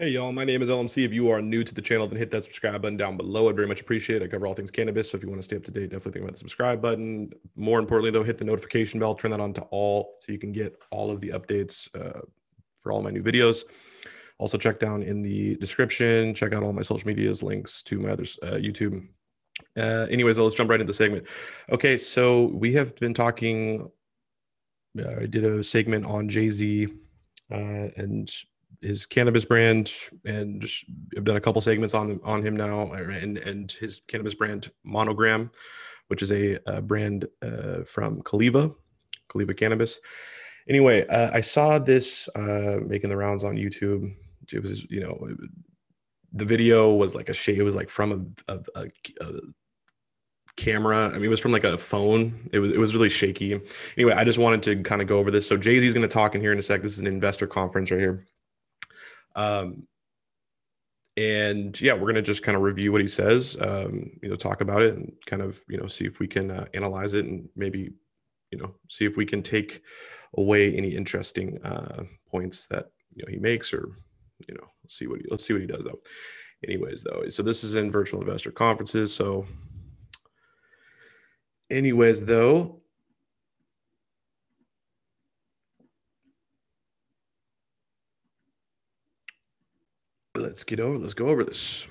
Hey y'all, my name is LMC. If you are new to the channel, then hit that subscribe button down below. I'd very much appreciate it. I cover all things cannabis. So if you want to stay up to date, definitely think about the subscribe button. More importantly, though, hit the notification bell, turn that on to all so you can get all of the updates uh, for all my new videos. Also, check down in the description, check out all my social medias, links to my other uh, YouTube. Uh, anyways, let's jump right into the segment. Okay, so we have been talking. Uh, I did a segment on Jay Z uh, and his cannabis brand, and I've done a couple segments on on him now, and and his cannabis brand Monogram, which is a, a brand uh, from Caliva, Caliva Cannabis. Anyway, uh, I saw this uh, making the rounds on YouTube. It was you know the video was like a shade. It was like from a, a, a camera. I mean, it was from like a phone. It was it was really shaky. Anyway, I just wanted to kind of go over this. So Jay Z is going to talk in here in a sec. This is an investor conference right here. Um, and yeah, we're gonna just kind of review what he says, um, you know, talk about it, and kind of you know see if we can uh, analyze it and maybe you know see if we can take away any interesting uh, points that you know he makes, or you know, see what he, let's see what he does though. Anyways, though, so this is in virtual investor conferences. So, anyways, though, let's get over let's go over this.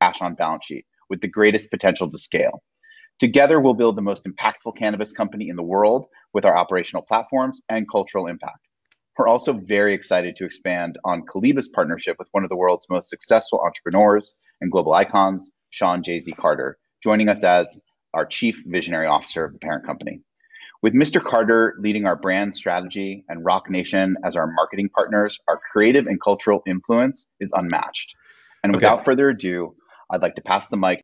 Cash on balance sheet with the greatest potential to scale. Together we'll build the most impactful cannabis company in the world with our operational platforms and cultural impact we're also very excited to expand on Caliva's partnership with one of the world's most successful entrepreneurs and global icons, Sean Jay Z Carter, joining us as our Chief Visionary Officer of the parent company. With Mr. Carter leading our brand strategy and Roc Nation as our marketing partners, our creative and cultural influence is unmatched. And without further ado, I'd like to pass the mic.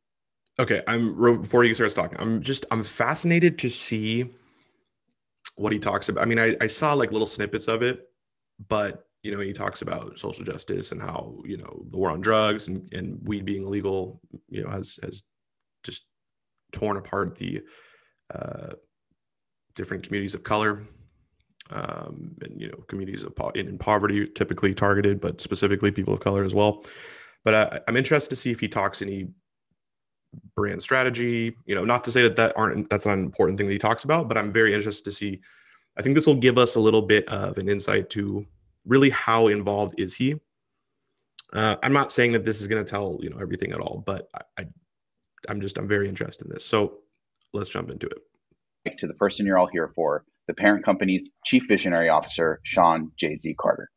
Okay, I'm before you start talking. I'm just I'm fascinated to see what he talks about. I mean, I, I saw like little snippets of it, but you know, he talks about social justice and how you know the war on drugs and, and weed being illegal, you know, has has just torn apart the uh, different communities of color um, and you know communities of po- in, poverty typically targeted but specifically people of color as well but I, i'm interested to see if he talks any brand strategy you know not to say that that aren't that's not an important thing that he talks about but i'm very interested to see i think this will give us a little bit of an insight to really how involved is he uh, i'm not saying that this is going to tell you know everything at all but I, I i'm just i'm very interested in this so let's jump into it to the person you're all here for, the parent company's chief visionary officer, Sean Jay Z Carter.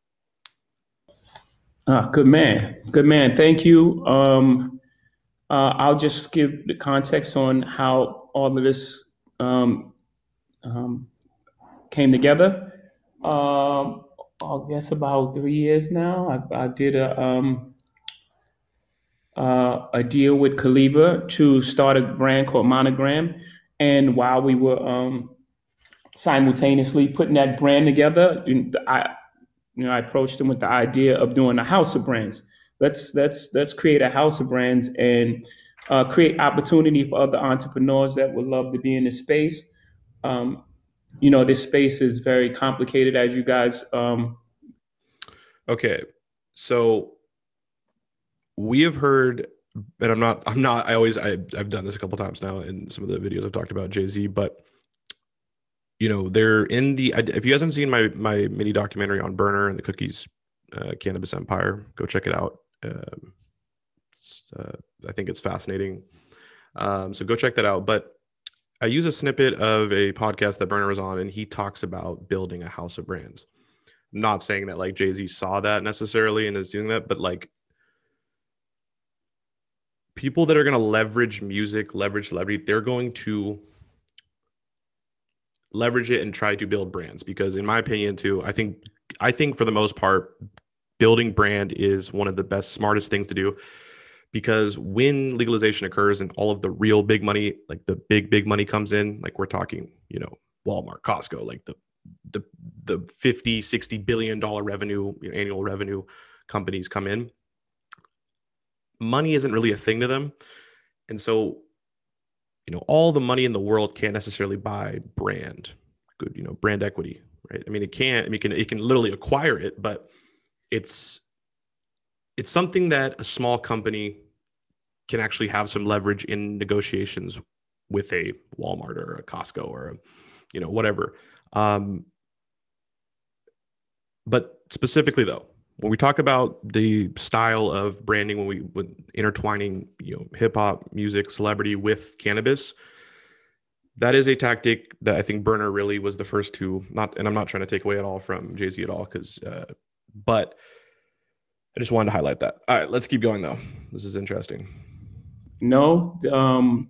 Ah, good man. Good man. Thank you. Um, uh, I'll just give the context on how all of this um, um, came together. Uh, I guess about three years now. I, I did a um, uh, a deal with Caliva to start a brand called Monogram. And while we were um, simultaneously putting that brand together, I, you know, I approached them with the idea of doing a house of brands. Let's let's let's create a house of brands and uh, create opportunity for other entrepreneurs that would love to be in this space. Um, you know, this space is very complicated, as you guys. Um, okay, so we have heard and I'm not, I'm not, I always, I, I've done this a couple times now in some of the videos I've talked about Jay Z, but you know, they're in the, if you guys haven't seen my, my mini documentary on Berner and the cookies uh, cannabis empire, go check it out. Um, uh, I think it's fascinating. Um, so go check that out. But I use a snippet of a podcast that Berner was on, and he talks about building a house of brands. I'm not saying that like Jay Z saw that necessarily and is doing that, but like people that are going to leverage music, leverage celebrity, they're going to leverage it and try to build brands because in my opinion too, I think I think for the most part building brand is one of the best smartest things to do because when legalization occurs and all of the real big money, like the big big money comes in, like we're talking, you know, Walmart, Costco, like the the the 50 60 billion dollar revenue annual revenue companies come in money isn't really a thing to them. And so you know all the money in the world can't necessarily buy brand good you know brand equity right i mean it can't i mean it can it can literally acquire it but it's it's something that a small company can actually have some leverage in negotiations with a walmart or a costco or a, you know whatever. Um, but specifically though when we talk about the style of branding when we when intertwining you know hip hop music celebrity with cannabis that is a tactic that i think Berner really was the first to not and i'm not trying to take away at all from jay-z at all because uh, but i just wanted to highlight that all right let's keep going though this is interesting no um,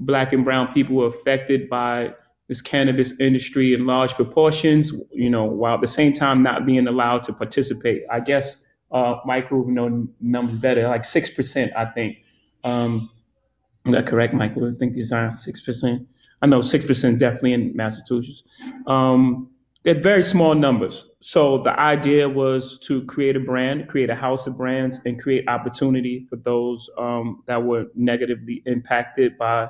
black and brown people were affected by this cannabis industry in large proportions, you know, while at the same time not being allowed to participate. I guess uh, Michael, you know, numbers better, like six percent, I think. Um, is that correct, Michael? I think these are six percent. I know six percent definitely in Massachusetts. Um, they're very small numbers. So the idea was to create a brand, create a house of brands, and create opportunity for those um, that were negatively impacted by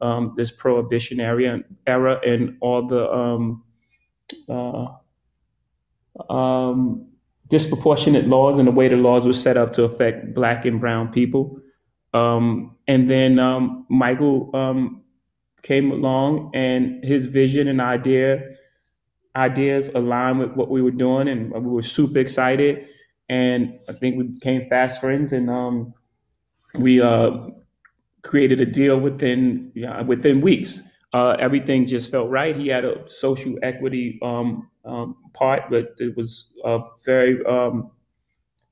um, this prohibition area era and all the um, uh, um, disproportionate laws and the way the laws were set up to affect black and brown people. Um, and then um, Michael came along and his vision and idea ideas aligned with what we were doing and we were super excited and I think we became fast friends and we uh, created a deal within within weeks. Uh, everything just felt right. He had a social equity um, um, part, but it was uh, very, um,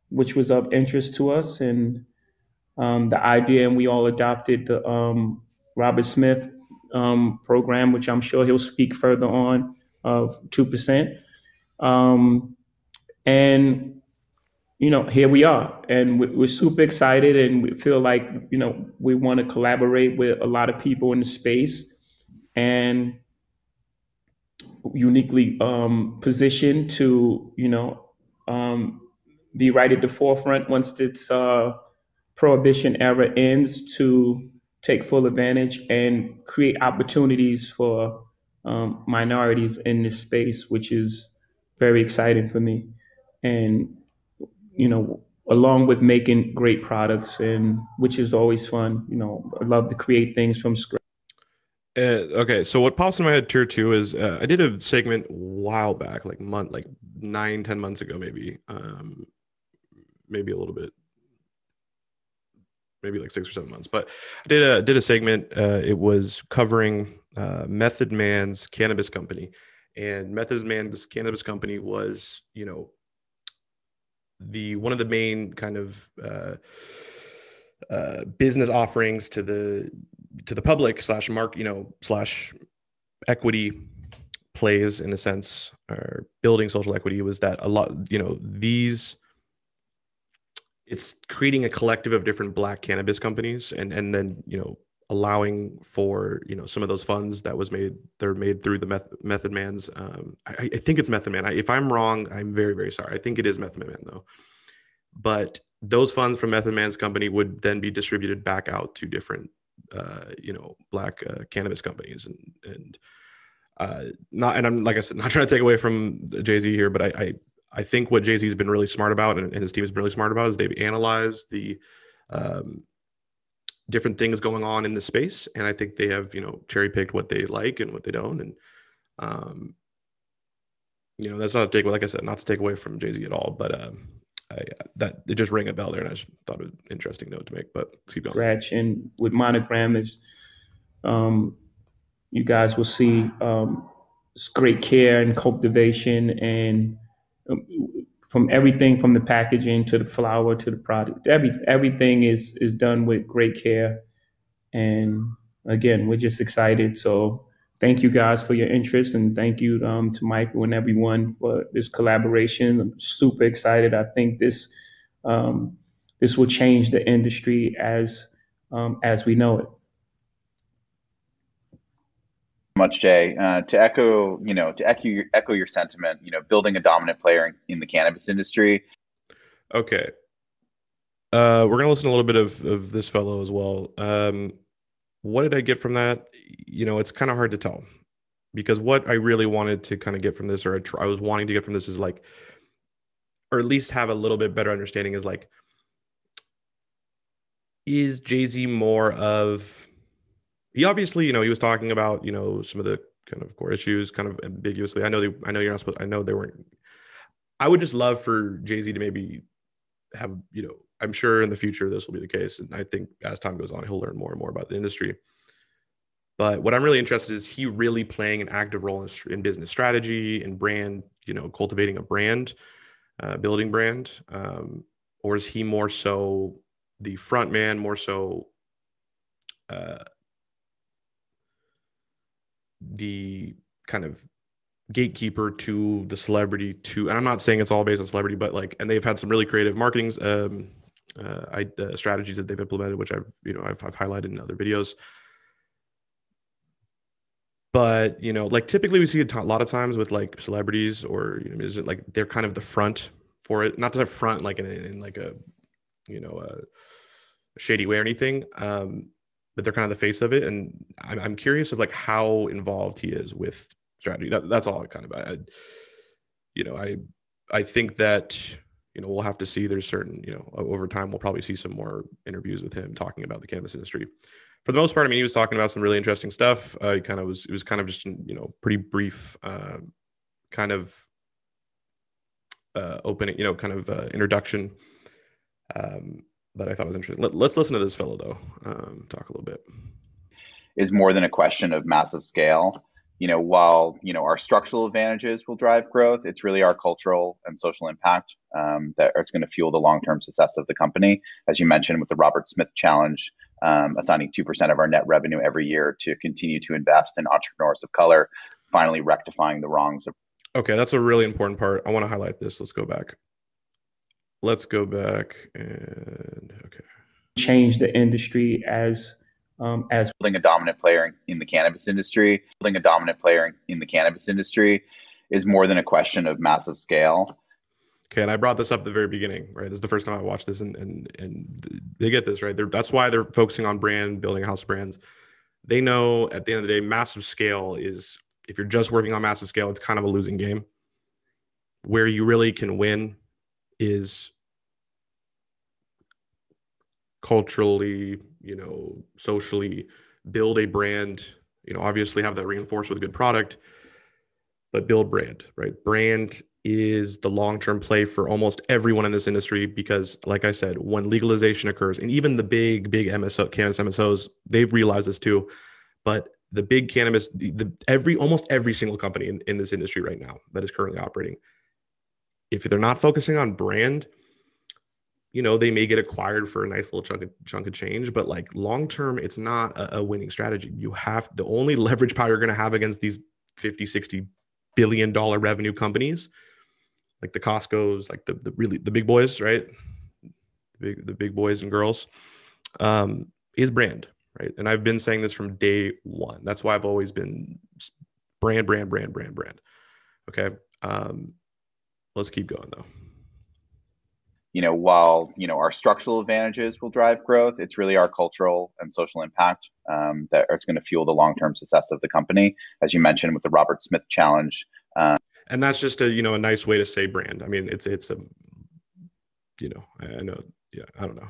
which was of interest to us, and um, the idea, and we all adopted the um, Robert Smith um, program, which I'm sure he'll speak further on of two percent, Um, and you know, here we are, and we're super excited, and we feel like you know we want to collaborate with a lot of people in the space, and uniquely um, positioned to you know um, be right at the forefront once this uh, prohibition era ends to take full advantage and create opportunities for um, minorities in this space, which is very exciting for me, and you know, along with making great products and which is always fun. You know, I love to create things from scratch. Uh, okay, so what pops in my head tier two is uh, I did a segment a while back, like month, like nine, ten months ago, maybe, um, maybe a little bit, maybe like six or seven months. But I did a did a segment. Uh, it was covering uh, Method Man's cannabis company, and Method Man's cannabis company was, you know, the one of the main kind of uh, uh, business offerings to the to the public slash mark you know slash equity plays in a sense or building social equity was that a lot you know these it's creating a collective of different black cannabis companies and and then you know allowing for you know some of those funds that was made they're made through the method, method man's um, I, I, think it's method man. I, if i'm wrong i'm very very sorry. I think it is method man though. But those funds from method man's company would then be distributed back out to different uh, you know black uh, cannabis companies. And and uh, not and i'm like i said not trying to take away from jay-z here but i i, I think what jay-z's been really smart about and, and his team has been really smart about is they've analyzed the um, different things going on in the space and i think they have you know cherry picked what they like and what they don't and um you know that's not to take like i said not to take away from jay-z at all but um I, that it just rang a bell there and i just thought it was an interesting note to make but let's keep going. Scratch and with monogram is um you guys will see um great care and cultivation and um, from everything from the packaging to the flower to the product. Every everything is is done with great care. And again, we're just excited. So thank you guys for your interest and thank you um, to Michael and everyone for this collaboration. I'm super excited. I think this um, this will change the industry as um, as we know it much, Jay. Uh, to echo, you know, to echo your, echo your sentiment, you know, building a dominant player in, in the cannabis industry. Okay. Uh, we're gonna listen to a little bit of of this fellow as well. Um, what did I get from that? You know, it's kind of hard to tell because what I really wanted to kind of get from this, or I, tr- I was wanting to get from this, is like, or at least have a little bit better understanding is like, is Jay Z more of he obviously, you know, he was talking about, you know, some of the kind of core issues kind of ambiguously. I know they I know you're not supposed I know they weren't I would just love for Jay-Z to maybe have, you know, I'm sure in the future this will be the case. And I think as time goes on, he'll learn more and more about the industry. But what I'm really interested in is he really playing an active role in, in business strategy and brand, you know, cultivating a brand, uh, building brand, um, or is he more so the front man, more so uh, the kind of gatekeeper to the celebrity to and i'm not saying it's all based on celebrity but like and they've had some really creative marketing um, uh, uh, strategies that they've implemented which i've you know I've, I've highlighted in other videos. But you know like typically we see a t- lot of times with like celebrities or you know is it like they're kind of the front for it not to front like in, in like a you know a shady way or anything um but they're kind of the face of it and i'm, I'm curious of like how involved he is with strategy. That, that's all I kind of I, you know i i think that you know we'll have to see. There's certain you know over time we'll probably see some more interviews with him talking about the cannabis industry. For the most part i mean he was talking about some really interesting stuff. Uh, he kind of was it was kind of just you know pretty brief uh, kind of uh, opening you know kind of uh, introduction. Um, but I thought was interesting. Let, us listen to this fellow though. Um, talk a little bit. Is more than a question of massive scale. You know, while you know our structural advantages will drive growth, it's really our cultural and social impact um, that is going to fuel the long-term success of the company. As you mentioned with the Robert Smith Challenge, um, assigning two percent of our net revenue every year to continue to invest in entrepreneurs of color, finally rectifying the wrongs of. Okay, that's a really important part. I want to highlight this. Let's go back let's go back and okay. Change the industry as um, as building a dominant player in the cannabis industry. Building a dominant player in the cannabis industry is more than a question of massive scale. Okay, and I brought this up at the very beginning, right? This is the first time I watched this, and and and they get this right. They're, that's why they're focusing on brand building, house brands. They know at the end of the day, massive scale is if you're just working on massive scale, it's kind of a losing game. Where you really can win is culturally, you know, socially build a brand, you know, obviously have that reinforced with a good product, but build brand, right? Brand is the long-term play for almost everyone in this industry because like I said, when legalization occurs and even the big big MSO cannabis MSOs, they've realized this too, but the big cannabis the, the every almost every single company in, in this industry right now that is currently operating if they're not focusing on brand, you know, they may get acquired for a nice little chunk of chunk of change, but like long term, it's not a, a winning strategy. You have the only leverage power you're going to have against these 50, 60 billion dollar revenue companies, like the Costco's, like the, the really the big boys, right? The big, the big boys and girls, um, is brand, right? And I've been saying this from day one. That's why I've always been brand, brand, brand, brand, brand. Okay. Um, Let's keep going though. You know, while you know our structural advantages will drive growth, it's really our cultural and social impact um, that is going to fuel the long-term success of the company. As you mentioned with the Robert Smith Challenge, um, and that's just a you know a nice way to say brand. I mean, it's it's a you know I, know yeah I don't know.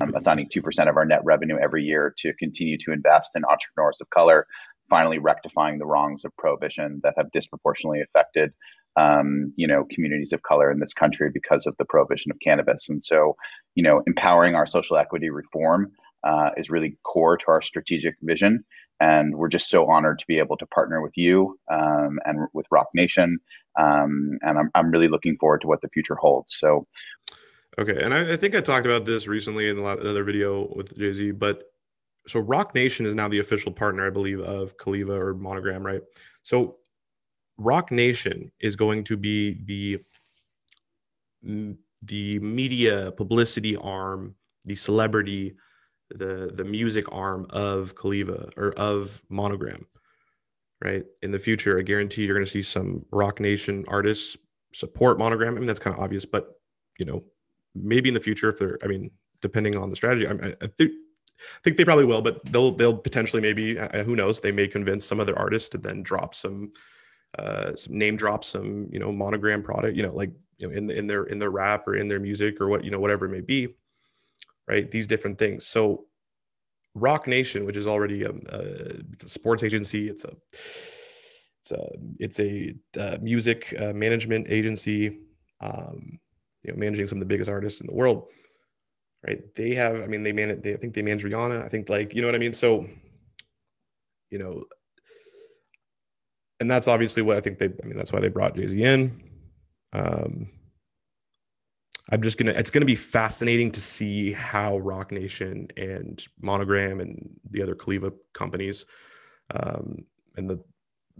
Um, assigning two percent of our net revenue every year to continue to invest in entrepreneurs of color, finally rectifying the wrongs of prohibition that have disproportionately affected um, you know, communities of color in this country because of the prohibition of cannabis. And so, you know, empowering our social equity reform uh, is really core to our strategic vision. And we're just so honored to be able to partner with you um, and with Roc Nation. Um, and I'm, I'm really looking forward to what the future holds. So, okay. And I, I think I talked about this recently in another video with Jay Z, but so Roc Nation is now the official partner, I believe, of Caliva or Monogram, right? So Roc Nation is going to be the the media publicity arm, the celebrity, the the music arm of Caliva or of Monogram. Right in the future, I guarantee you're going to see some Roc Nation artists support Monogram. I mean, that's kind of obvious, but you know, maybe in the future, if they're, I mean, depending on the strategy, I, I think I think they probably will, but they'll they'll potentially maybe uh, who knows they may convince some other artist to then drop some uh some name drop some you know monogram product you know like you know in in their in their rap or in their music or what you know whatever it may be right? These different things. So Roc Nation which is already a, a it's a sports agency it's a it's a it's a uh, music uh, management agency um you know managing some of the biggest artists in the world right? They have i mean they manage they, i think they manage rihanna. I think like you know what i mean? So you know and that's obviously what i think they i mean that's why they brought jay-z in. Um i'm just gonna it's gonna be fascinating to see how roc nation and monogram and the other Caliva companies um and the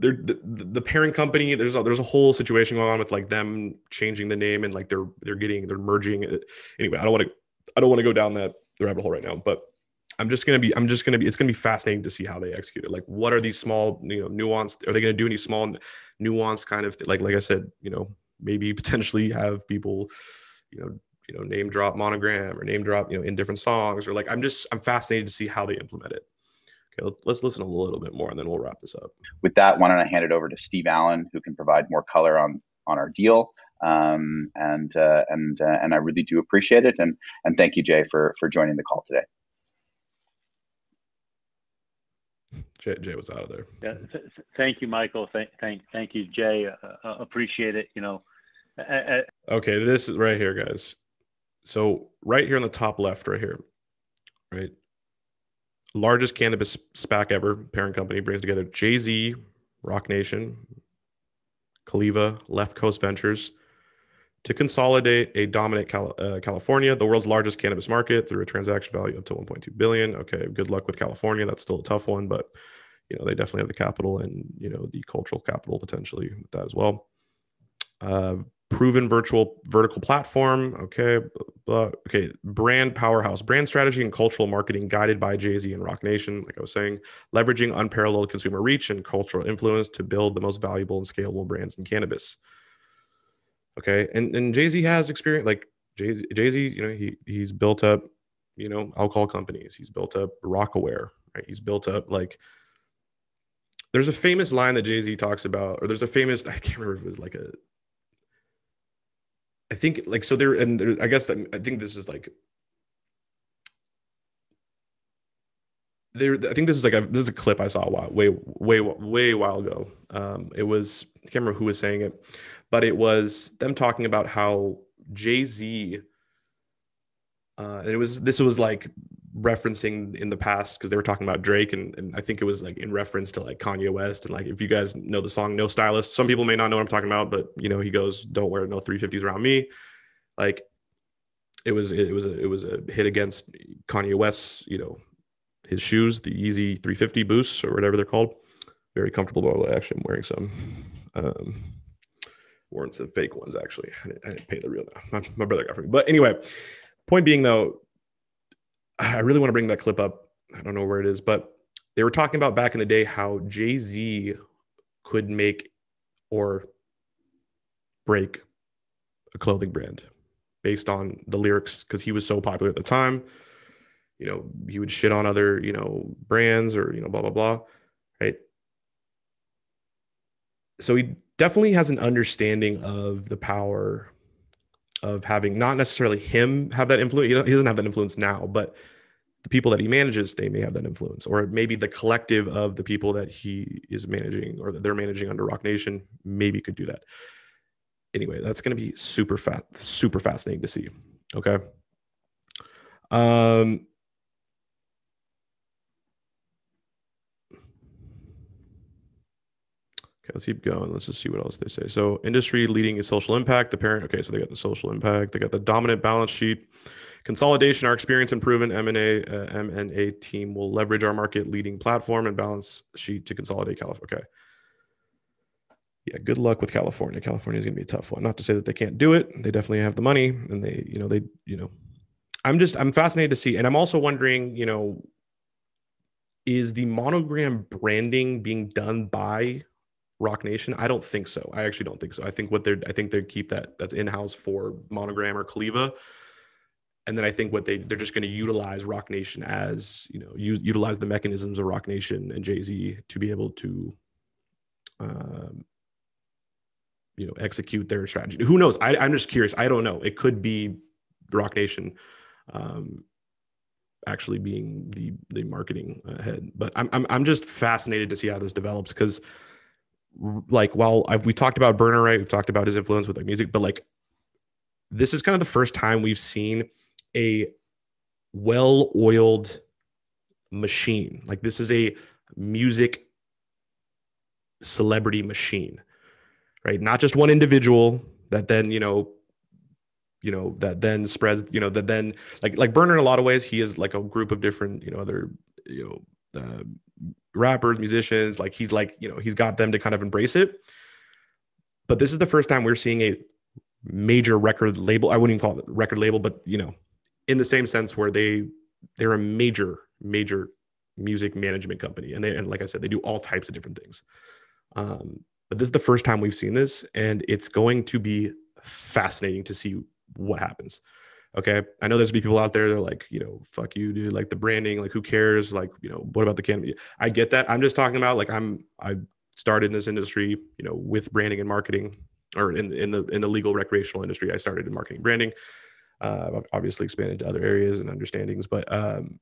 the, the parent company there's a, there's a whole situation going on with like them changing the name and like they're they're getting they're merging anyway i don't want to i don't want to go down that rabbit hole right now but i'm just gonna be i'm just gonna be it's gonna be fascinating to see how they execute it like what are these small you know nuanced are they gonna do any small nuanced kind of like like i said you know maybe potentially have people you know you know name drop monogram or name drop you know in different songs or like i'm just i'm fascinated to see how they implement it Okay, let's listen a little bit more and then we'll wrap this up. With that, why don't I hand it over to Steve Allen, who can provide more color on on our deal. Um, and uh, and uh, and I really do appreciate it. And and thank you, Jay, for for joining the call today. Jay, Jay was out of there. Yeah, th- thank you, Michael. Thank thank thank you, Jay. Uh, uh appreciate it. You know. okay, this is right here, guys. So right here on the top left, right here, right largest cannabis SPAC ever, parent company, brings together Jay Z, Roc Nation, Caliva, Left Coast Ventures to consolidate a dominant Cal- uh, California, the world's largest cannabis market, through a transaction value up to 1.2 billion. Okay, good luck with California. That's still a tough one, but you know they definitely have the capital and you know the cultural capital potentially with that as well. Uh, proven virtual vertical platform. Okay. okay. Brand powerhouse, brand strategy and cultural marketing guided by Jay Z and Roc Nation. Like I was saying, leveraging unparalleled consumer reach and cultural influence to build the most valuable and scalable brands in cannabis. Okay. And, and Jay Z has experience, like Jay Z, Jay-Z, you know, he, he's built up, you know, alcohol companies. He's built up Rocawear, right? He's built up like, there's a famous line that Jay Z talks about, or there's a famous, I can't remember if it was like a, I think like so there and there, I guess that I think this is like there I think this is like a this is a clip I saw a while way way way while ago. Um it was I can't remember who was saying it, but it was them talking about how Jay-Z uh and it was this was like referencing in the past because they were talking about Drake and, and I think it was like in reference to like Kanye West and like if you guys know the song No Stylist, some people may not know what I'm talking about, but you know he goes don't wear no 350s around me. Like it was it was a, it was a hit against Kanye West's you know his shoes, the Yeezy 350 boosts or whatever they're called. Very comfortable. By actually, I'm wearing some. Um, worn some fake ones actually. I didn't, I didn't pay the real. My, my brother got for me. But anyway, point being though, I really want to bring that clip up. I don't know where it is, but they were talking about back in the day how Jay Z could make or break a clothing brand based on the lyrics because he was so popular at the time. You know, he would shit on other, you know, brands or, you know, blah, blah, blah. Right. So he definitely has an understanding of the power of having not necessarily him have that influence. He doesn't have that influence now, but the people that he manages, they may have that influence, or maybe the collective of the people that he is managing or that they're managing under Roc Nation maybe could do that. Anyway, that's going to be super fat, super fascinating to see. Okay. Um, Okay, let's keep going. Let's just see what else they say. So, industry leading is social impact. The parent. Okay, so they got the social impact. They got the dominant balance sheet. Consolidation. Our experience and proven M&A uh, M&A team will leverage our market leading platform and balance sheet to consolidate California. Okay. Yeah, good luck with California. California is going to be a tough one. Not to say that they can't do it. They definitely have the money, and they, you know, they, you know, I'm just I'm fascinated to see, and I'm also wondering, you know, is the monogram branding being done by Roc Nation? I don't think so. I actually don't think so. I think what they're I think they keep that that's in house for Monogram or Caliva. and then I think what they they're just going to utilize Roc Nation as you know u- utilize the mechanisms of Roc Nation and Jay Z to be able to, um, you know, execute their strategy. Who knows? I, I'm just curious. I don't know. It could be Roc Nation, um, actually being the the marketing uh, head. But I'm I'm I'm just fascinated to see how this develops because, like, while I've, we talked about Berner, right? We've talked about his influence with like music, but like, this is kind of the first time we've seen a well-oiled machine. Like this is a music celebrity machine, right? Not just one individual that then, you know, you know, that then spreads, you know, that then like like Berner in a lot of ways, he is like a group of different, you know, other, you know, uh, rappers, musicians, like he's like, you know, he's got them to kind of embrace it. But this is the first time we're seeing a major record label. I wouldn't even call it record label, but you know, in the same sense where they they're a major major music management company and they and like i said they do all types of different things um, but this is the first time we've seen this and it's going to be fascinating to see what happens okay i know there's be people out there that are like you know fuck you dude like the branding like who cares? Like you know what about the canopy i get that. I'm just talking about like i'm i started in this industry you know with branding and marketing or in, in the in the legal recreational industry i started in marketing branding. Uh, obviously expanded to other areas and understandings, but um,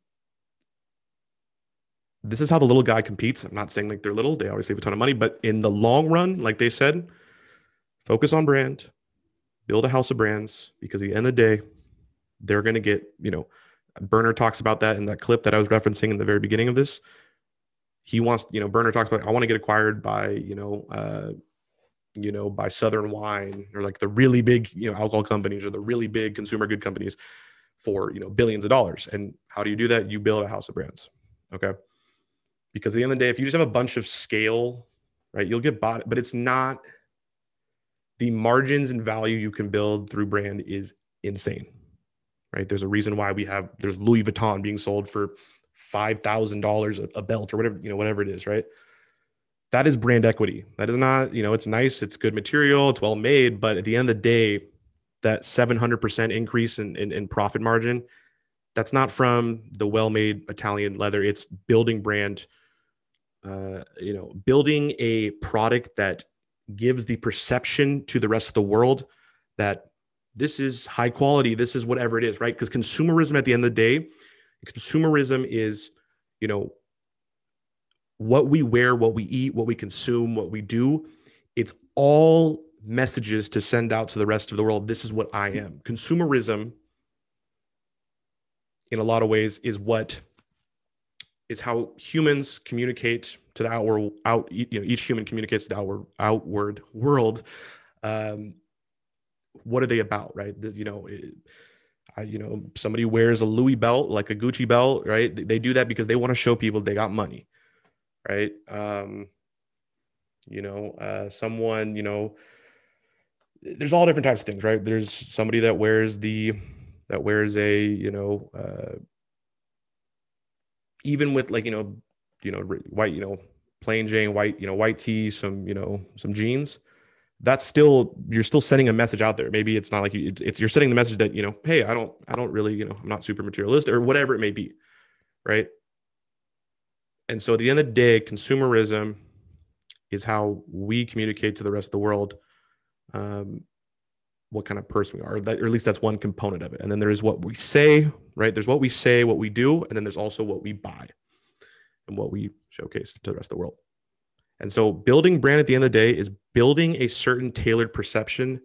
this is how the little guy competes. I'm not saying like they're little; they obviously have a ton of money, but in the long run, like they said, focus on brand, build a house of brands, because at the end of the day, they're going to get you know. Berner talks about that in that clip that I was referencing in the very beginning of this. He wants, you know, Berner talks about, I want to get acquired by, you know, uh, you know, by Southern Wine or like the really big, you know, alcohol companies or the really big consumer good companies for, you know, billions of dollars. And how do you do that? You build a house of brands. Okay. Because at the end of the day, if you just have a bunch of scale, right, you'll get bought, but it's not the margins and value you can build through brand is insane. Right. There's a reason why we have there's Louis Vuitton being sold for five thousand dollars a belt or whatever, you know, whatever it is, right? that is brand equity. That is not, you know, it's nice, it's good material, it's well made, but at the end of the day, that 700% increase in, in, in profit margin, that's not from the well-made Italian leather. It's building brand, uh, you know, building a product that gives the perception to the rest of the world that this is high quality, this is whatever it is, right? Because consumerism at the end of the day, consumerism is, you know, what we wear, what we eat, what we consume, what we do, it's all messages to send out to the rest of the world. This is what I am. Consumerism, in a lot of ways, is what is how humans communicate to the outward out you know each human communicates to the outward outward world um what are they about right you know I, you know somebody wears a louis belt like a gucci belt right they do that because they want to show people they got money right? Um, you know, uh, someone, you know, there's all different types of things, right? There's somebody that wears the that wears a, you know, uh, even with like you know, you know, white, you know, plain Jane white, you know, white tee, some, you know, some jeans. That's still you're still sending a message out there. Maybe it's not like you, it's, it's you're sending the message that you know, hey, I don't, I don't really, you know, I'm not super materialistic or whatever it may be, right? And so at the end of the day, consumerism is how we communicate to the rest of the world um, what kind of person we are, that, or at least that's one component of it. And then there is what we say, right? There's what we say, what we do, and then there's also what we buy and what we showcase to the rest of the world. And so building brand at the end of the day is building a certain tailored perception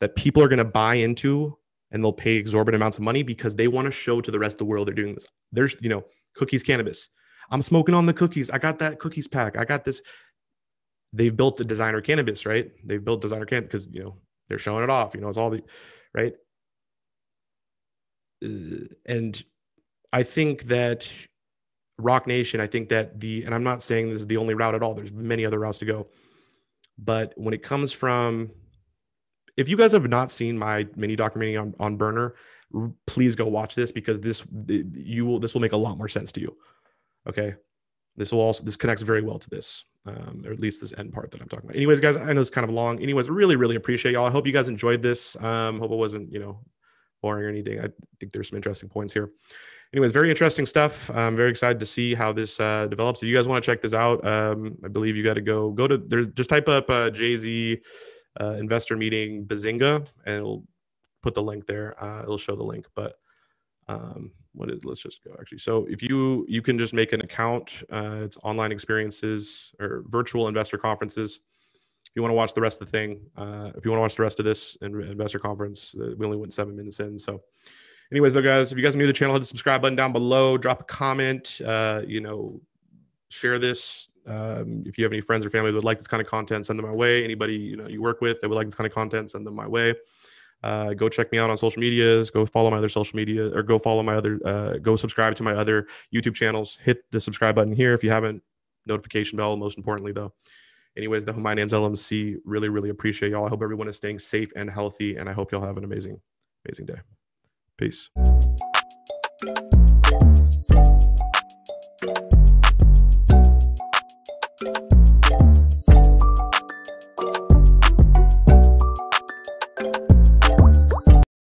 that people are going to buy into and they'll pay exorbitant amounts of money because they want to show to the rest of the world they're doing this. There's, you know, cookies cannabis. I'm smoking on the cookies. I got that cookies pack. I got this. They've built the designer cannabis, right? They've built designer cannabis because you know they're showing it off. You know, it's all the right. Uh, and I think that Roc Nation, I think that the, and I'm not saying this is the only route at all. There's many other routes to go. But when it comes from, if you guys have not seen my mini documentary on, on Berner, please go watch this because this you will this will make a lot more sense to you. Okay. This will also, this connects very well to this, um, or at least this end part that I'm talking about. Anyways, guys, I know it's kind of long. Anyways, really, really appreciate y'all. I hope you guys enjoyed this. Um, hope it wasn't, you know, boring or anything. I think there's some interesting points here. Anyways, very interesting stuff. I'm very excited to see how this uh, develops. If you guys want to check this out, um, I believe you got to go go to there. Just type up uh, Jay Z uh, investor meeting Bazinga, and it'll put the link there. Uh, it'll show the link, but um, what is? Let's just go actually. So if you you can just make an account. Uh, it's online experiences or virtual investor conferences. If you want to watch the rest of the thing, uh, if you want to watch the rest of this investor conference, uh, we only went seven minutes in, so anyways though guys if you guys are new to the channel hit the subscribe button down below. Drop a comment uh, you know share this. Um, if you have any friends or family that would like this kind of content send them my way. Anybody you know you work with that would like this kind of content send them my way. Uh, go check me out on social medias. Go follow my other social media or go follow my other uh, go subscribe to my other youtube channels. Hit the subscribe button here if you haven't. Notification bell most importantly though. Anyways the my name's lmc really really appreciate y'all. I hope everyone is staying safe and healthy and i hope y'all have an amazing amazing day Peace.